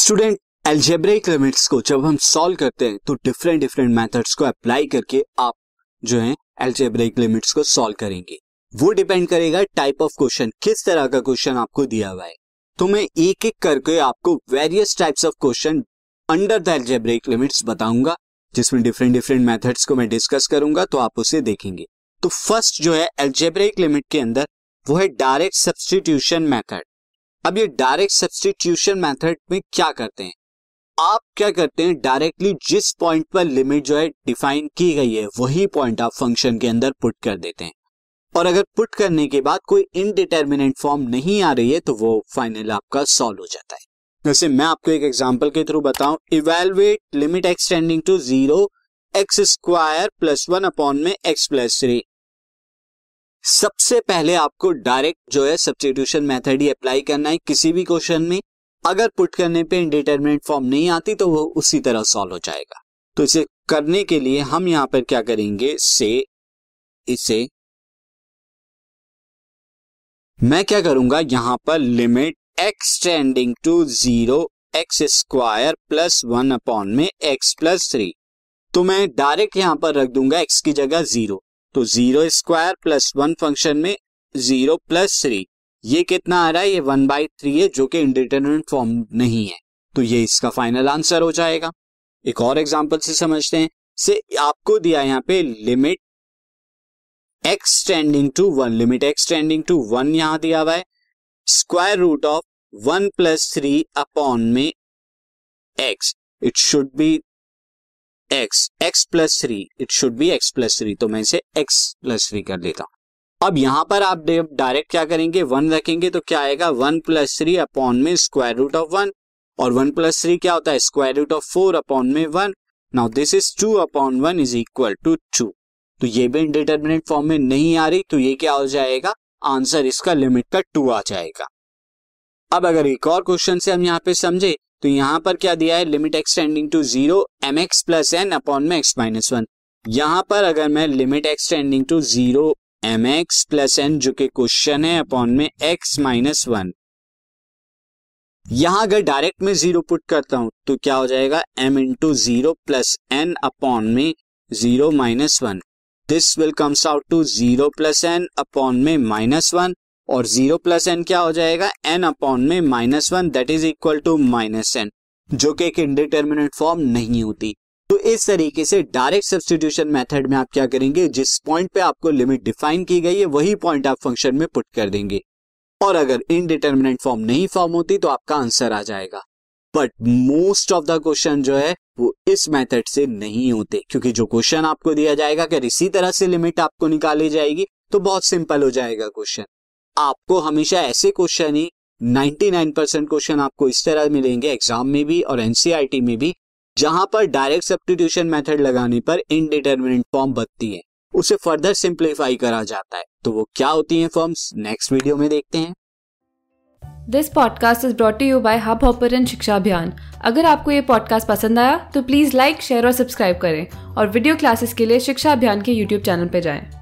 Student algebraic limits को जब हम सॉल्व करते हैं तो डिफरेंट डिफरेंट मेथड्स को अप्लाई करके आप जो है एल्जेब्रिक लिमिट्स को सॉल्व करेंगे। वो डिपेंड करेगा टाइप ऑफ़ क्वेश्चन किस तरह का क्वेश्चन आपको दिया हुआ है। तो मैं एक एक करके आपको various types of question under the algebraic limits बताऊँगा, जिसमें डिफरेंट डिफरेंट मेथड्स को मैं डिस्कस करूँगा तो आप उसे देखेंगे। तो फ़र्स्ट जो है एल्जेब्रिक लिमिट के अंदर, वो है डायरेक्ट सब्सटीट्यूशन मेथड अब ये डायरेक्ट सब्सटीट्यूशन मेथड में क्या करते हैं? आप क्या करते हैं? डायरेक्टली जिस पॉइंट पर लिमिट जो है डिफाइन की गई है, वही पॉइंट आप फ़ंक्शन के अंदर पुट कर देते हैं। और अगर पुट करने के बाद कोई इनडिटर्मिनेंट फॉर्म नहीं आ रही है तो वो फाइनल आपका सॉल्व हो जाता है। जैसे मैं आपको एक एग्जांपल के थ्रू बताऊँ। Evaluate limit extending to zero x square plus one upon में एक्स प्लस थ्री सबसे पहले आपको डायरेक्ट जो है सब्सटीट्यूशन मेथड ही अप्लाई करना है किसी भी क्वेश्चन में। अगर पुट करने पे इंडिटरमिनेट फॉर्म नहीं आती तो वो उसी तरह सॉल्व हो जाएगा। तो इसे करने के लिए हम यहाँ पर क्या करेंगे? से, इसे मैं क्या करूँगा? यहाँ पर limit extending to zero x square plus one upon में एक्स प्लस थ्री तो मैं डायरेक्ट यहाँ पर रख दूँगा एक्स की जगह ज़ीरो तो zero square plus one function में ज़ीरो प्लस थ्री। ये कितना आ रहा है? ये वन बाई थ्री है, जो कि इंडिटरमिनेट फॉर्म नहीं है। तो ये इसका फाइनल आंसर हो जाएगा। एक और एग्ज़ाम्पल से समझते हैं। से आपको दिया यहाँ पे limit extending to one limit extending to one यहाँ दिया हुआ है। Square root of one plus three upon में x it should be x x plus three it should be x plus three तो मैं इसे एक्स प्लस थ्री कर देता हूँ। अब यहाँ पर आप डायरेक्ट क्या करेंगे? वन रखेंगे तो क्या आएगा? वन प्लस थ्री अपॉन में स्क्वायर रूट ऑफ़ वन और वन प्लस थ्री क्या होता है? Square root of four upon में one now this is two upon one is equal to two तो ये भी इंडिटर्मिनेट फॉर्म में नहीं आ रही तो ये क्या हो जाएगा? आंसर इसका लिमिट का टू आ जाएगा। अब अगर एक और क्वेश्चन से हम यहाँ पे समझे तो यहाँ पर क्या दिया है? Limit extending to zero m x plus n upon में एक्स माइनस वन यहाँ पर अगर मैं limit extending to zero m x plus n जो कि क्वेश्चन है अपॉन में एक्स माइनस वन यहाँ अगर डायरेक्ट में ज़ीरो पुट करता हूँ तो क्या हो जाएगा? M into zero plus n upon में zero minus one this will comes out to zero plus n upon में माइनस वन और ज़ीरो प्लस एन क्या हो जाएगा? एन अपॉन में minus one, that is equal to minus n, जो कि एक इंडिटर्मिनेट फॉर्म नहीं होती। तो इस तरीके से डायरेक्ट सब्सटीट्यूशन मेथड में आप क्या करेंगे? जिस पॉइंट पे आपको लिमिट डिफाइन की गई है, वही पॉइंट आप फ़ंक्शन में पुट कर देंगे। और अगर इनडिटर्मिनेट फॉर्म नहीं फॉर्म होती तो आपका आंसर आ जाएगा। But most of the question जो है, वो इस मेथड से नहीं होते, क्योंकि जो क्वेश्चन आपको दिया जाएगा, अगर इसी तरह से लिमिट आपको निकाली जाएगी तो बहुत सिंपल हो जाएगा क्वेश्चन आपको हमेशा ऐसे क्वेश्चन ही 99 परसेंट क्वेश्चन आपको इस तरह मिलेंगे एग्ज़ाम में भी और एनसीआरटी में भी, जहाँ पर डायरेक्ट सब्सटीट्यूशन मेथड लगाने पर इनडिटर्मिनेट फॉर्म बनती है। उसे फर्दर सिंप्लीफाई करा जाता है। तो वो क्या होती हैं फॉर्म्स नेक्स्ट वीडियो में देखते हैं। This podcast is brought you by Hubhopper शिक्षा अभियान अगर आपको ये पॉडकास्ट पसंद आया तो प्लीज़ लाइक शेयर और सब्सक्राइब करें। और वीडियो क्लासेस के लिए शिक्षा अभियान के यूट्यूब चैनल पर जाएँ।